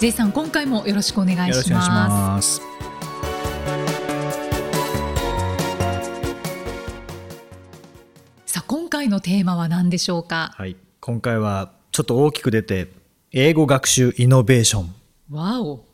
J さん今回もよろしくお願いします。さあ今回のテーマは何でしょうか？はい。今回はちょっと大きく出て英語学習イノベーション。わお。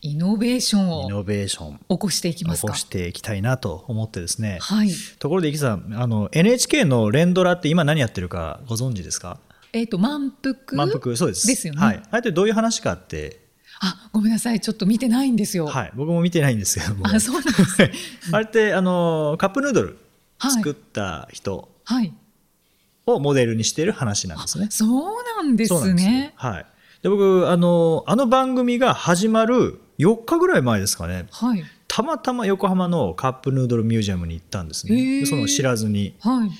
イノベーションをイノベーション。起こしていきますか？起こしていきたいなと思ってですね、はい。ところで、池さん、あの NHK の連ドラって今何やってるかご存知ですか？えっ、と満腹満腹、そうです。ですよねはい。あれってどういう話かって、あごめんなさいちょっと見てないんですよ、はい。僕も見てないんですけども。あそうなんですね あれって、あの、カップヌードルはい作った人はいをモデルにしている話なんですね。そうなんでそうなんですね。はい。で、僕、あの、あの番組が始まる4日ぐらい前ですかね。はいたまたま横浜のカップヌードルミュージアムに行ったんですへね。その知らずに。はい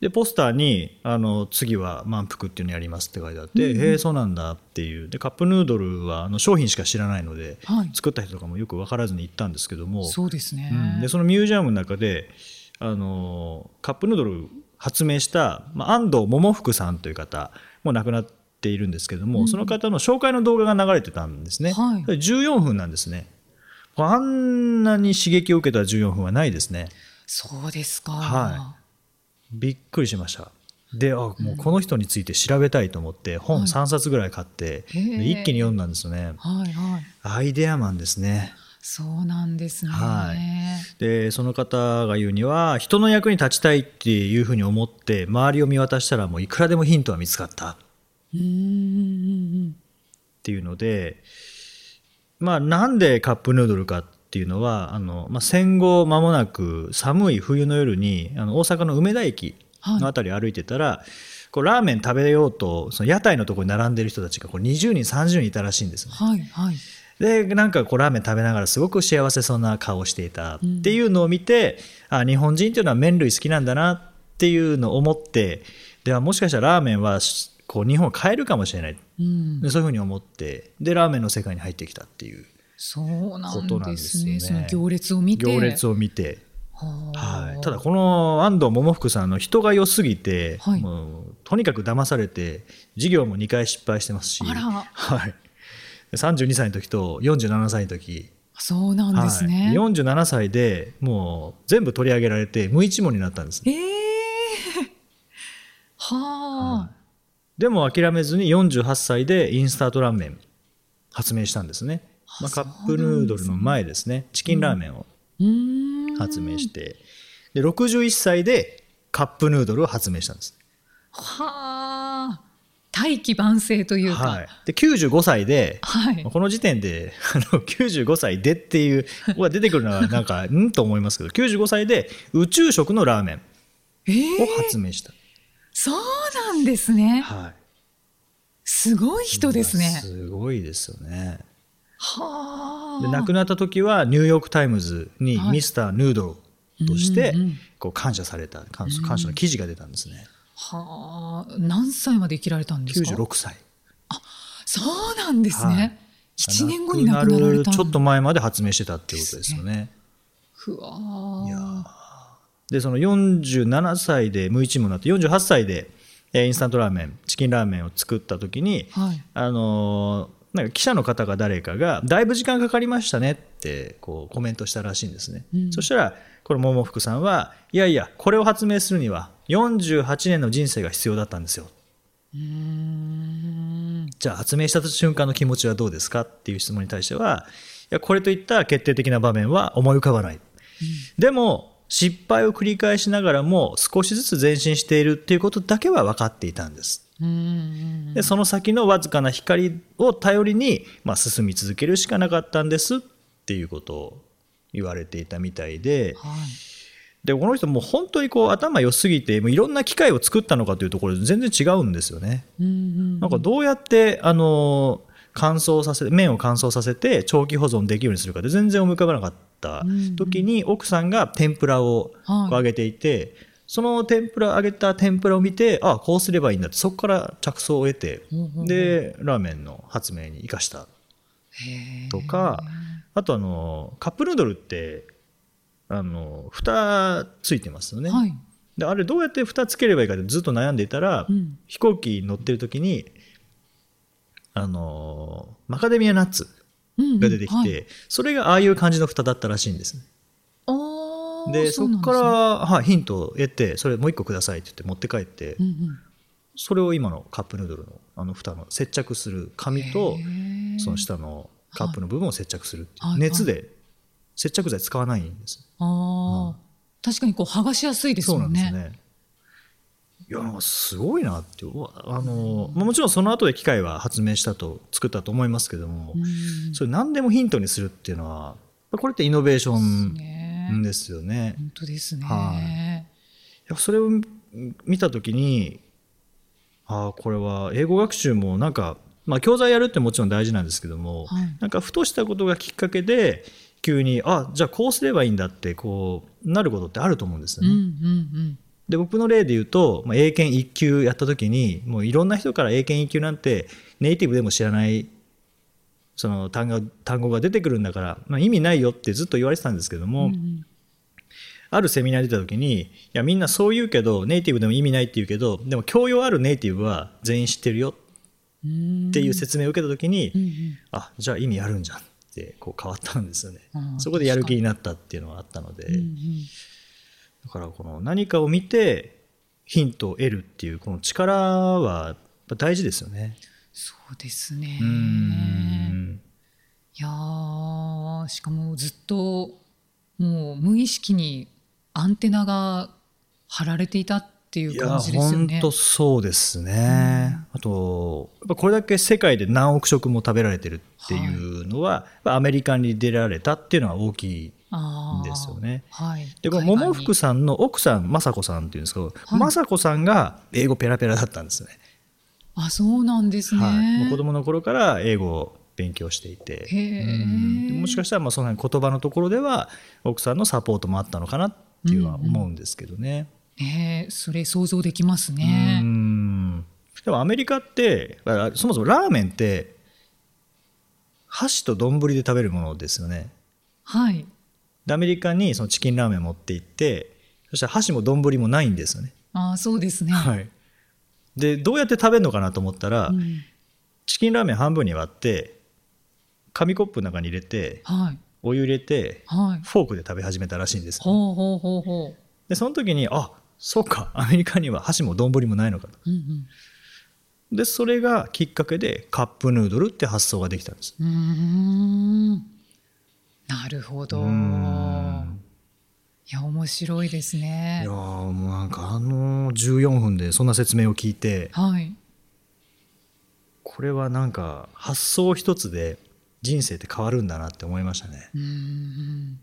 でポスターにあの次は満腹っていうのやりますって書いてあって、へえそうなんだっていう。でカップヌードルはあの商品しか知らないので、はい。作った人とかもよく分からずに行ったんですけども。そうですね。うん。でそのミュージアムの中であのカップヌードル発明した、まあ、安藤桃福さんという方もう亡くなっているんですけども、その方の紹介の動画が流れてたんですね、はい。それ14分なんですね。あんなに刺激を受けた14分はないですね。そうですか。はびっくりしました。で、あ、もうこの人について調べたいと思って、本3冊ぐらい買って、へえで一気に読んだんですよね。はいはい。アイデアマンですね。そうなんですね。はいで、その方が言うには、人の役に立ちたいっていうふうに思って、周りを見渡したらもういくらでもヒントは見つかったっていうので、まあ、なんでカップヌードルかっていうのは、あの、まあ、戦後間もなく寒い冬の夜に、あの、大阪の梅田駅のあたり歩いてたら、こうラーメン食べようと、その屋台のところに並んでる人たちがこう20人、30人いたらしいんですね。はいはい。で、なんかこうラーメン食べながらすごく幸せそうな顔をしていたっていうのを見て、あ、日本人っていうのは麺類好きなんだなっていうのを思って、ではもしかしたらラーメンはしこう日本を変えるかもしれない。うん。でそういうふうに思って、で、ラーメンの世界に入ってきたっていうそうなんんでですよね。すね。その行列を見て。行列を見て。はい、ただこの安藤桃福さんの人が良すぎて、はいもうとにかく騙されて授業も2回失敗してますしはい、32歳の時と47歳の時そうなんですね。はい、47歳でもう全部取り上げられて無一文になったんです、ええ はあ。でも諦めずに48歳でインスタントラーメン発明したんですね、まあ、カップヌードルの前ですねチキンラーメンを。発明して、で61歳でカップヌードルを発明したんですはあ。大器晩成というか。はい、で95歳で、はいこの時点であの95歳でっていうここが出てくるのはなんかんと思いますけど95歳で宇宙食のラーメンええを発明した、そうなんですね。はい、すごい人ですね。すごいですよねはあ。で亡くなった時はニューヨーク・タイムズにはい。ミスター・ヌードルとしてこう感謝された感謝感謝の記事が出たんですね。はあ。何歳まで生きられたんですか？96歳。そうなんですはい。ね。一、年後に亡くなられたんちょっと前まで発明してたっていうことですよね。ふわー。いやー。でその47歳で無一文になって48歳でえーインスタントラーメンチキンラーメンを作った時に、はい。あのーなんか記者の方が誰かがだいぶ時間かかりましたねってこうコメントしたらしいんですね、うん。そしたらこの桃福さんはいやいやこれを発明するには48年の人生が必要だったんですよ。じゃあ発明した瞬間の気持ちはどうですかっていう質問に対してはいやこれといった決定的な場面は思い浮かばない、でも失敗を繰り返しながらも少しずつ前進しているっていうことだけは分かっていたんです。でその先のわずかな光を頼りに、まあ、進み続けるしかなかったんですっていうことを言われていたみたいではい。でこの人もう本当にこう頭良すぎてもういろんな機械を作ったのかというところで全然違うんですよね。うんうん。なんかどうやってあの乾燥させ麺を乾燥させて長期保存できるようにするかで全然思い浮かばなかった時に奥さんが天ぷらを揚げていて、その天ぷら揚げた天ぷらを見てあこうすればいいんだってそこから着想を得て、でラーメンの発明に生かした。とかあとあのカップヌードルってあの蓋ついてますよね。はい。であれどうやって蓋つければいいかってずっと悩んでいたら、うん、飛行機に乗ってる時にあのマカデミアナッツが出てきて、うんうんはい、それがああいう感じの蓋だったらしいんです。ね。でそこから、はい、ヒントを得てそれもう一個くださいって言って持って帰って、うんうん、それを今のカップヌードルのあの蓋の接着する紙とその下のカップの部分を接着するっていう、はい、熱で接着剤使わないんです。ああ、うん。確かにこう剥がしやすいですもんね。ねいやすごいなってあの、もちろんその後で機械は発明したと作ったと思いますけども、それ何でもヒントにするっていうのはこれってイノベーションですよね。本当ですね、はい、それを見た時にああこれは英語学習もなんか、まあ、教材やるってもちろん大事なんですけども、はい、なんかふとしたことがきっかけで急にあじゃあこうすればいいんだってこうなることってあると思うんですよね。うんうんうんで僕の例で言うと、まあ、英検1級やった時にもういろんな人から英検1級なんてネイティブでも知らないその単語単語が出てくるんだから、まあ、意味ないよってずっと言われてたんですけども、うんうん、あるセミナー出た時にいやみんなそう言うけどネイティブでも意味ないって言うけどでも教養あるネイティブは全員知ってるよっていう説明を受けた時に、うん。うん、あじゃあ意味あるんじゃんってこう変わったんですよね。そこでやる気になったっていうのがあったので、うんうん、だからこの何かを見てヒントを得るっていうこの力は大事ですよね。そうですね。いやしかもずっともう無意識にアンテナが張られていたっていう感じですよね。本当そうですね。うん、あと、これだけ世界で何億食も食べられてるっていうのは、はい、アメリカに出られたっていうのは大きいんですよね。はい、で、この桃福さんの奥さん、雅子さんっていうんですけど、はい、雅子さんが英語ペラペラだったんですね。あ、そうなんですね。はい、もう子供の頃から英語を勉強していて、もしかしたらまあその言葉のところでは奥さんのサポートもあったのかなっていうのは思うんですけどね。うんうんねそれ想像できますね。でもアメリカってそもそもラーメンって箸と丼で食べるものですよね。はい。アメリカにそのチキンラーメン持って行ってそしたら箸も丼もないんですよね。ああそうですね。はい。でどうやって食べるのかなと思ったら、うん、チキンラーメン半分に割って紙コップの中に入れて、はい、お湯入れて、はい、フォークで食べ始めたらしいんです、ね、ほうほうほうほう。でその時にあそうかアメリカには箸も丼もないのかと、うんうん、でそれがきっかけでカップヌードルって発想ができたんです。うん。なるほど。いや面白いですね。いやもうなんかあの14分でそんな説明を聞いて、はい、これはなんか発想一つで人生って変わるんだなって思いましたね。うん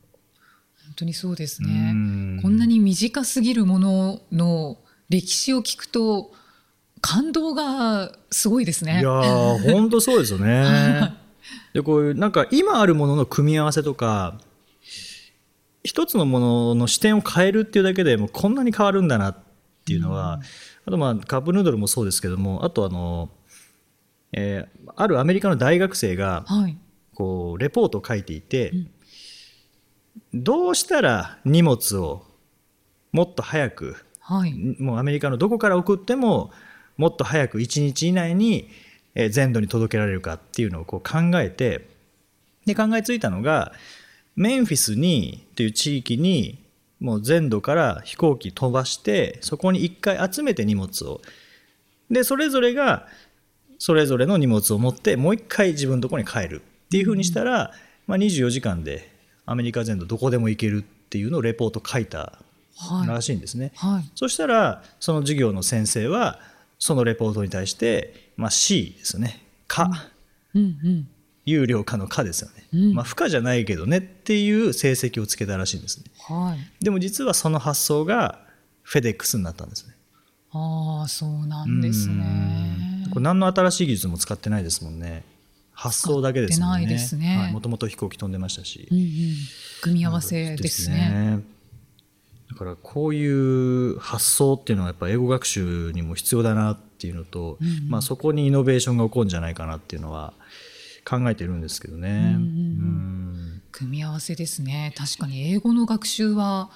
当にそうですね。こんなに短すぎるものの歴史を聞くと感動がすごいですね。いや 本当そうですよね。でこういうなんか今あるものの組み合わせとか一つのものの視点を変えるっていうだけでもうこんなに変わるんだなっていうのは、あとまあカップヌードルもそうですけどもあとあの、えー、あるアメリカの大学生が、こうレポートを書いていて、うん。どうしたら荷物をもっと早く、はい、もうアメリカのどこから送ってももっと早く1日以内に全土に届けられるかっていうのをこう考えてで考えついたのがメンフィスにという地域にもう全土から飛行機飛ばしてそこに一回集めて荷物をでそれぞれがそれぞれの荷物を持ってもう一回自分のところに帰るっていうふうにしたら、まあ、24時間でアメリカ全土どこでも行けるっていうのをレポート書いたらしいんですね。はい。はい、そしたらその授業の先生はそのレポートに対して、まあ、C ですね「か」うん。うんうん。有料化の「か」ですよね、うん、まあ不可じゃないけどねっていう成績をつけたらしいんですね、はい、でも実はその発想がフェデックスになったんですね。ああそうなんですね。これ何の新しい技術も使ってないですもんね発想だけですもんね。ですね。もともと飛行機飛んでましたし、うんうん、組み合わせですね。ねだからこういう発想っていうのはやっぱ英語学習にも必要だなっていうのと、うんうん、まあ、そこにイノベーションが起こるんじゃないかなっていうのは考えてるんですけどね。うんうんうん組み合わせですね確かに英語の学習は、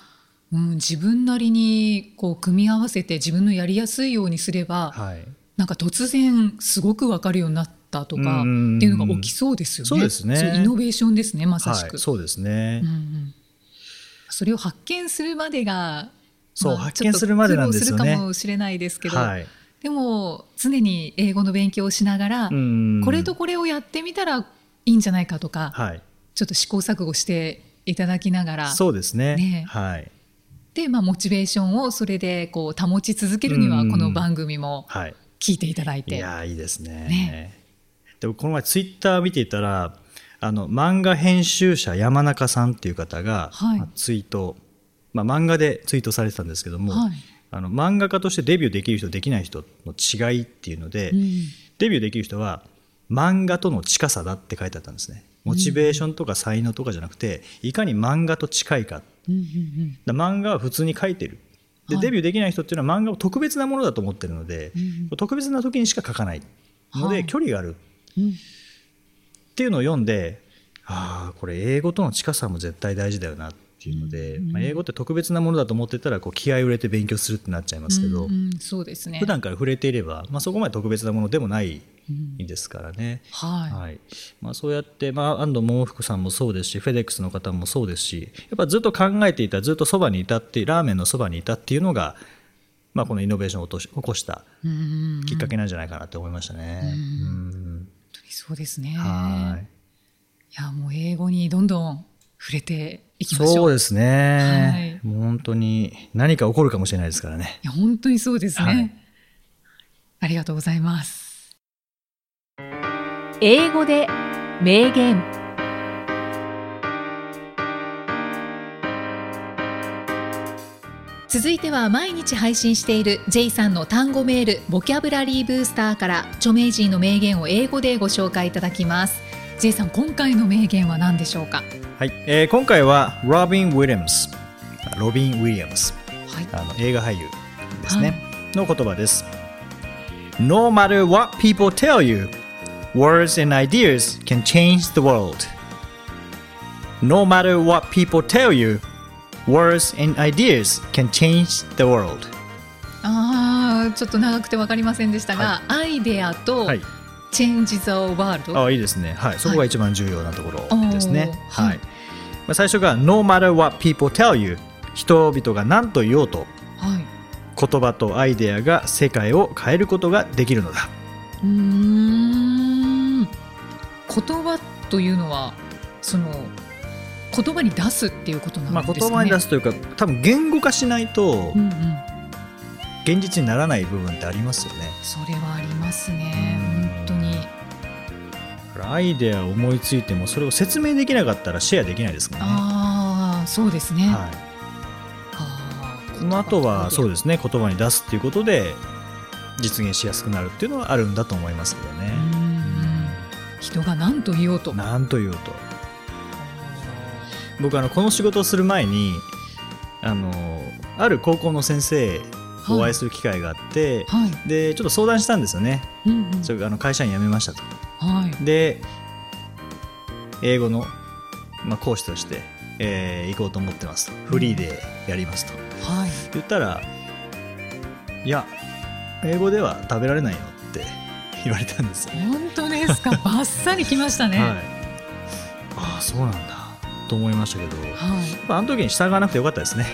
うん、自分なりにこう組み合わせて自分のやりやすいようにすれば、はい、なんか突然すごく分かるようになったとかっていうのが起きそうですよね。そうですね。イノベーションですねまさしく。はい、そうですね、うんうん。それを発見するまでがそう、まあ、発見するまでなんですよね。するかもしれないですけど。はいでも常に英語の勉強をしながらこれとこれをやってみたらいいんじゃないかとか、はい、ちょっと試行錯誤していただきながらそうですね、ね、はいで、まあ、モチベーションをそれでこう保ち続けるにはこの番組も聞いていただいて、はい、いやいいですねねでもこの前ツイッター見ていたらあの漫画編集者山中さんっていう方が、はい、ツイート、まあ、漫画でツイートされてたんですけども、はい、あの漫画家としてデビューできる人できない人の違いっていうので、うん、デビューできる人は漫画との近さだって書いてあったんですね。モチベーションとか才能とかじゃなくていかに漫画と近いか,、だ漫画は普通に書いてる。で、デビューできない人っていうのは漫画を特別なものだと思ってるので、特別な時にしか書かないので、距離がある、っていうのを読んでああこれ英語との近さも絶対大事だよなっっていうので、うん、まあ、英語って特別なものだと思ってたらこう気合を入れて勉強するってなっちゃいますけど、うん、そうですね。普段から触れていれば、まあ、そこまで特別なものでもないですからね、うん、はい、はい、まあ、そうやって、まあ、安藤桃福さんもそうですしフェデックスの方もそうですしやっぱずっと考えていたずっとそばにいたってラーメンのそばにいたっていうのがまあ、このイノベーションを起こしたきっかけなんじゃないかなと思いましたね。本当にそうですね。はい。いや、もう英語にどんどん触れていきましょう。そうですね。はい、もう本当に何か起こるかもしれないですからね。いや本当にそうですね、はい、ありがとうございます。英語で名言。続いては毎日配信している J さんの単語メールボキャブラリーブースターから著名人の名言を英語でご紹介いただきます。J さん今回の名言は何でしょうか？はい、えー、今回はロビン・ウィリアムスロビン・ウィリアムス、はい、あの映画俳優ですね、はい、の言葉です。No matter what people tell you words and ideas can change the world. No matter what people tell you words and ideas can change the world. ああちょっと長くて分かりませんでしたが、はい、アイデアと、はい。Change the World あいいですね、はい、そこが一番重要なところですね。はい、はい、まあ、最初が No matter what people tell you 人々が何と言おうと、はい、言葉とアイデアが世界を変えることができるのだ。うん。言葉というのはその言葉に出すっていうことなんですかね。まあ、言葉に出すというか多分言語化しないと、うんうん、現実にならない部分ってありますよね。それはありますね。アイデアを思いついてもそれを説明できなかったらシェアできないですからね。ああそうですね。はい、この後はそうですね言葉に出すっていうことで実現しやすくなるっていうのはあるんだと思いますけどね。人が何と言おうと。何と言おうと。僕あのこの仕事をする前にあのある高校の先生お会いする機会があって、はい、でちょっと相談したんですよね、うんうん、それあの会社員辞めましたと、はい、で英語の、まあ、講師として、えー、行こうと思ってます。とフリーでやりますと、はい、言ったらいや英語では食べられないよって 言われたんですよ。本当ですか？ばっさりきましたね、はい、ああそうなんだと思いましたけど、はい、あの時に従わなくてよかったですね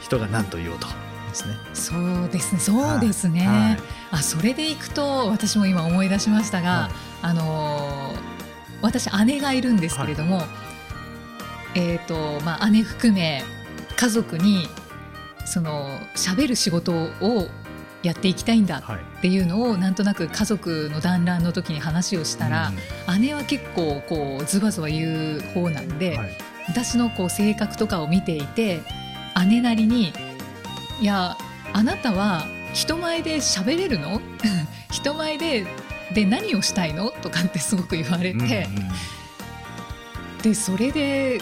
人が何と言おうとですねそうですねそうですね、はい、あそれでいくと私も今思い出しましたが、はい、あの私姉がいるんですけれども、はい、えっ、ー、とまあ姉含め家族にその喋る仕事をやっていきたいんだっていうのをなんとなく家族の団らんの時に話をしたら、姉は結構こうズバズバ言う方なんで、私のこう性格とかを見ていて姉なりに「いやあなたは人前で喋れるの？人前でで何をしたいの？とかってすごく言われて、うんうん、でそれで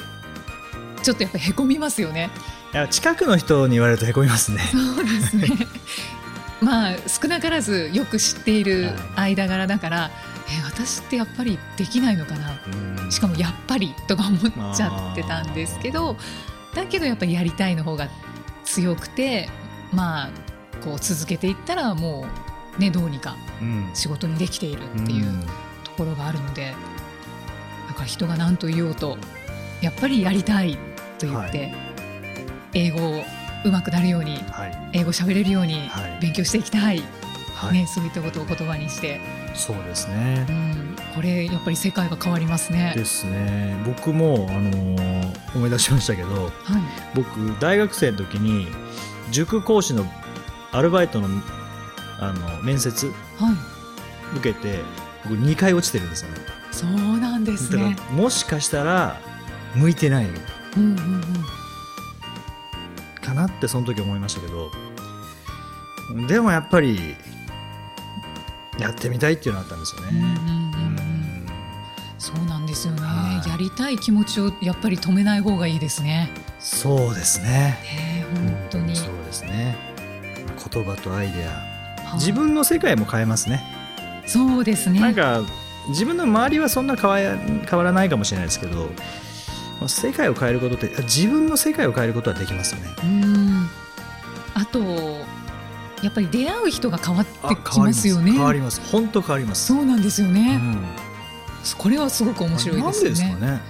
ちょっとやっぱへこみますよね。いや近くの人に言われるとへこみますね。そうですねまあ少なからずよく知っている間柄だから、はい、え私ってやっぱりできないのかな、しかもやっぱりとか思っちゃってたんですけどだけどやっぱりやりたいの方が強くてまあこう続けていったらもうねどうにか仕事にできているっていうところがあるので、だから人が何と言おうとやっぱりやりたいと言って、はい、英語をうまくなるように、はい、英語喋れるように勉強していきたい、はい、ね、そういったことを言葉にして。そうですね、うん、これやっぱり世界が変わりますね。ですね。僕も、あのー、思い出しましたけど、はい、僕大学生の時に塾講師のアルバイトのあの面接、はい、受けて僕2回落ちてるんですよね。そうなんですね。もしかしたら向いてない、うんうんうん、かなってその時思いましたけどでもやっぱりやってみたいっていうのがあったんですよね。そうなんですよね、やりたい気持ちをやっぱり止めない方がいいですね。そうですね。ね本当に、うん、そうですね。言葉とアイデア、自分の世界も変えますね。そうですね。なんか自分の周りはそんな変わ変わらないかもしれないですけど、世界を変えることって自分の世界を変えることはできますよね。うんあとやっぱり出会う人が変わってきますよね。変わります。本当変わります。そうなんですよね。うん、これはすごく面白いですね。ね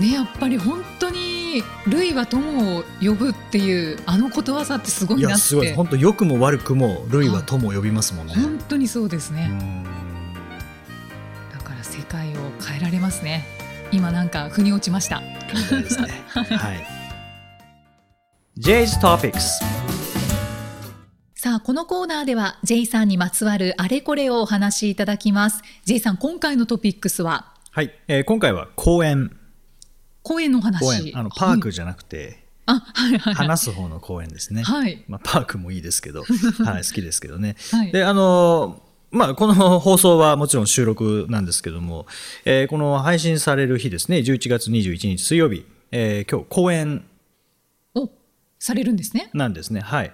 ねやっぱり本当に類は友を呼ぶっていうあのことわざってすごいなって。すごい本当良くも悪くも類は友を呼びますもんね。本当にそうですね。だから世界を変えられますね。今なんか腑に落ちました。ですね。はい。J's Topics さあ、このコーナーでは J さんにまつわるあれこれをお話しいただきます。J さん、今回のトピックスは？はい、えー、今回は公園。公園の話。あの、パークじゃなくて、はい、あ、はいはい、はい、話す方の公園ですね。はい。まあ、パークもいいですけど、はい、好きですけどね。はい。で、あのーまあ、この放送はもちろん収録なんですけども、えー、この配信される日ですね、11月21日水曜日、えー、今日講演をされるんですね？なんですね。はい。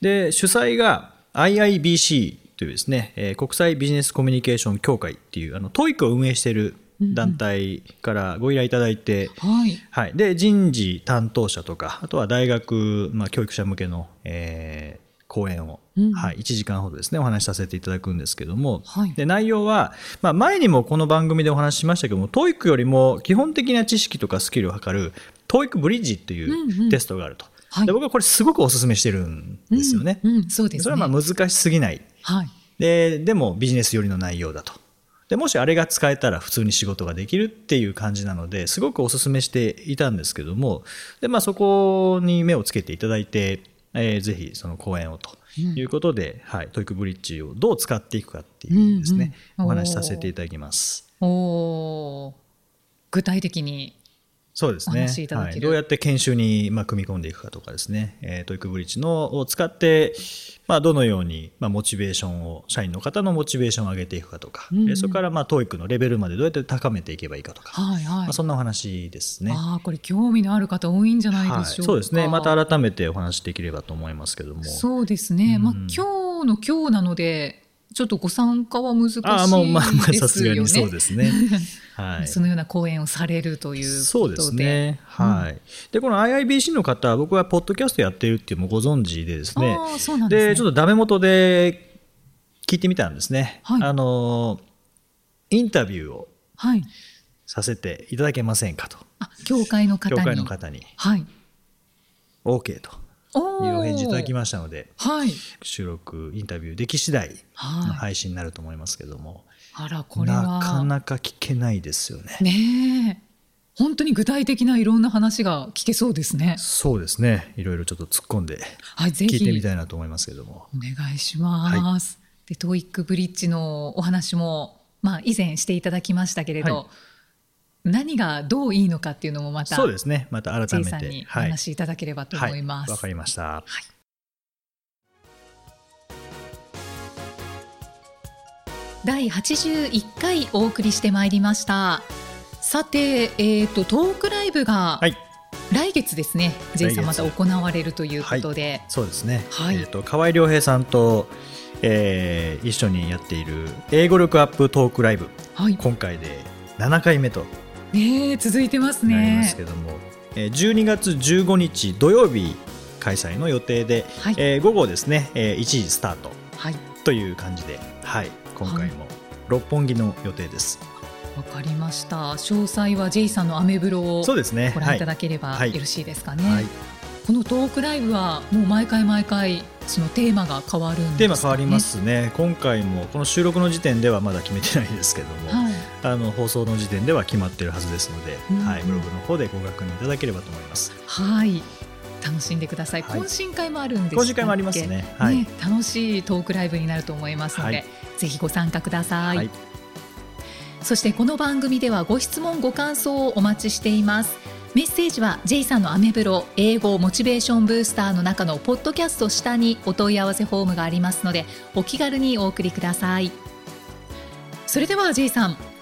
で、主催が IIBC というですね、えー、国際ビジネスコミュニケーション協会っていう、あの、 TOEIC を運営している団体からご依頼いただいて、うんはい、はい。で、人事担当者とか、あとは大学、まあ、教育者向けの、えー、講演を、うん、はい、1時間ほどですねお話しさせていただくんですけども、はい、で内容は、まあ、前にもこの番組でお話ししましたけども TOEIC よりも基本的な知識とかスキルを測る TOEIC ブリッジっていうテストがあると。うんうん、で僕はこれすごくお勧めしてるんですよね。うんうん、そうです、ね、それはまあ難しすぎない、はい、ででもビジネス寄りの内容だと。でもしあれが使えたら普通に仕事ができるっていう感じなのですごくお勧めしていたんですけども。で、まあ、そこに目をつけていただいて、えー、ぜひその講演をということで、はい、 TOEIC Bridge をどう使っていくかっていうですね、うんうん、お話しさせていただきます。お具体的にそうですね、はい、どうやって研修に、まあ、組み込んでいくかとかですね、えー、 TOEIC Bridge のを使って、まあ、どのように、まあ、モチベーションを社員の方のモチベーションを上げていくかとか、うんうん、それから、まあ、 TOEIC のレベルまでどうやって高めていけばいいかとか、はいはい。まあ、そんなお話ですね。あこれ興味のある方多いんじゃないでしょうか、はい、そうですね。また改めてお話しできればと思いますけども。そうですね、うん、まあ、今日の今日なのでちょっとご参加は難しいですよね。あもうまあまあさすがにそうですね。はい。そのような講演をされるというそうですね。はい。うん、でこの IIBC の方、僕はポッドキャストやってるっていうのもご存知でですね。です、ね、でちょっとダメ元で聞いてみたんですね。はい、あのインタビューをさせていただけませんかと。あ、教会の方に。教会の方に。はい。OK と。いうお返事いただきましたので、はい、収録インタビューでき次第の配信になると思いますけども、あらこれはなかなか聞けないですよね。ね本当に具体的ないろんな話が聞けそうですね。そうですね。いろいろちょっと突っ込んで聞いてみたいなと思いますけども。お願いします。はい、でトーイックブリッジのお話もまあ以前していただきましたけれど。はい何がどういいのかっていうのもまたそうですね。また改めて。お話しい。ただければと思います。わ、はい、かりました、はい。第81回お送りしてまいりました。さて、えーと、トークライブが、はい。来月ですね、J さんまた行われるということで、はい、そうですね。はい、えっ、ー、と河合良平さんと、えー、一緒にやっている英語力アップトークライブ、はい、今回で7回目とね続いてますね。なりますけども、えー、12月15日土曜日開催の予定で、はい、えー、午後ですね、えー、1時スタート、はい、という感じで、はい、今回も六本木の予定です。わかりました。詳細は J さんのアメブロをそうですね。ご覧いただければよろしいですかね。はいはい、このトークライブはもう毎回毎回そのテーマが変わるんです、ね、テーマ変わりますね。今回もこの収録の時点ではまだ決めてないですけども、はい、あの放送の時点では決まっているはずですので、うん、はいブログの方でご確認いただければと思います。はい。楽しんでください、はい、懇親会もあるんです懇親会もありますね。はい、ね、楽しいトークライブになると思いますので、はい、ぜひご参加ください、はい。そしてこの番組ではご質問ご感想をお待ちしています。メッセージは J さんのアメブロ英語モチベーションブースターの中のポッドキャスト下にお問い合わせフォームがありますのでお気軽にお送りください。それでは J さん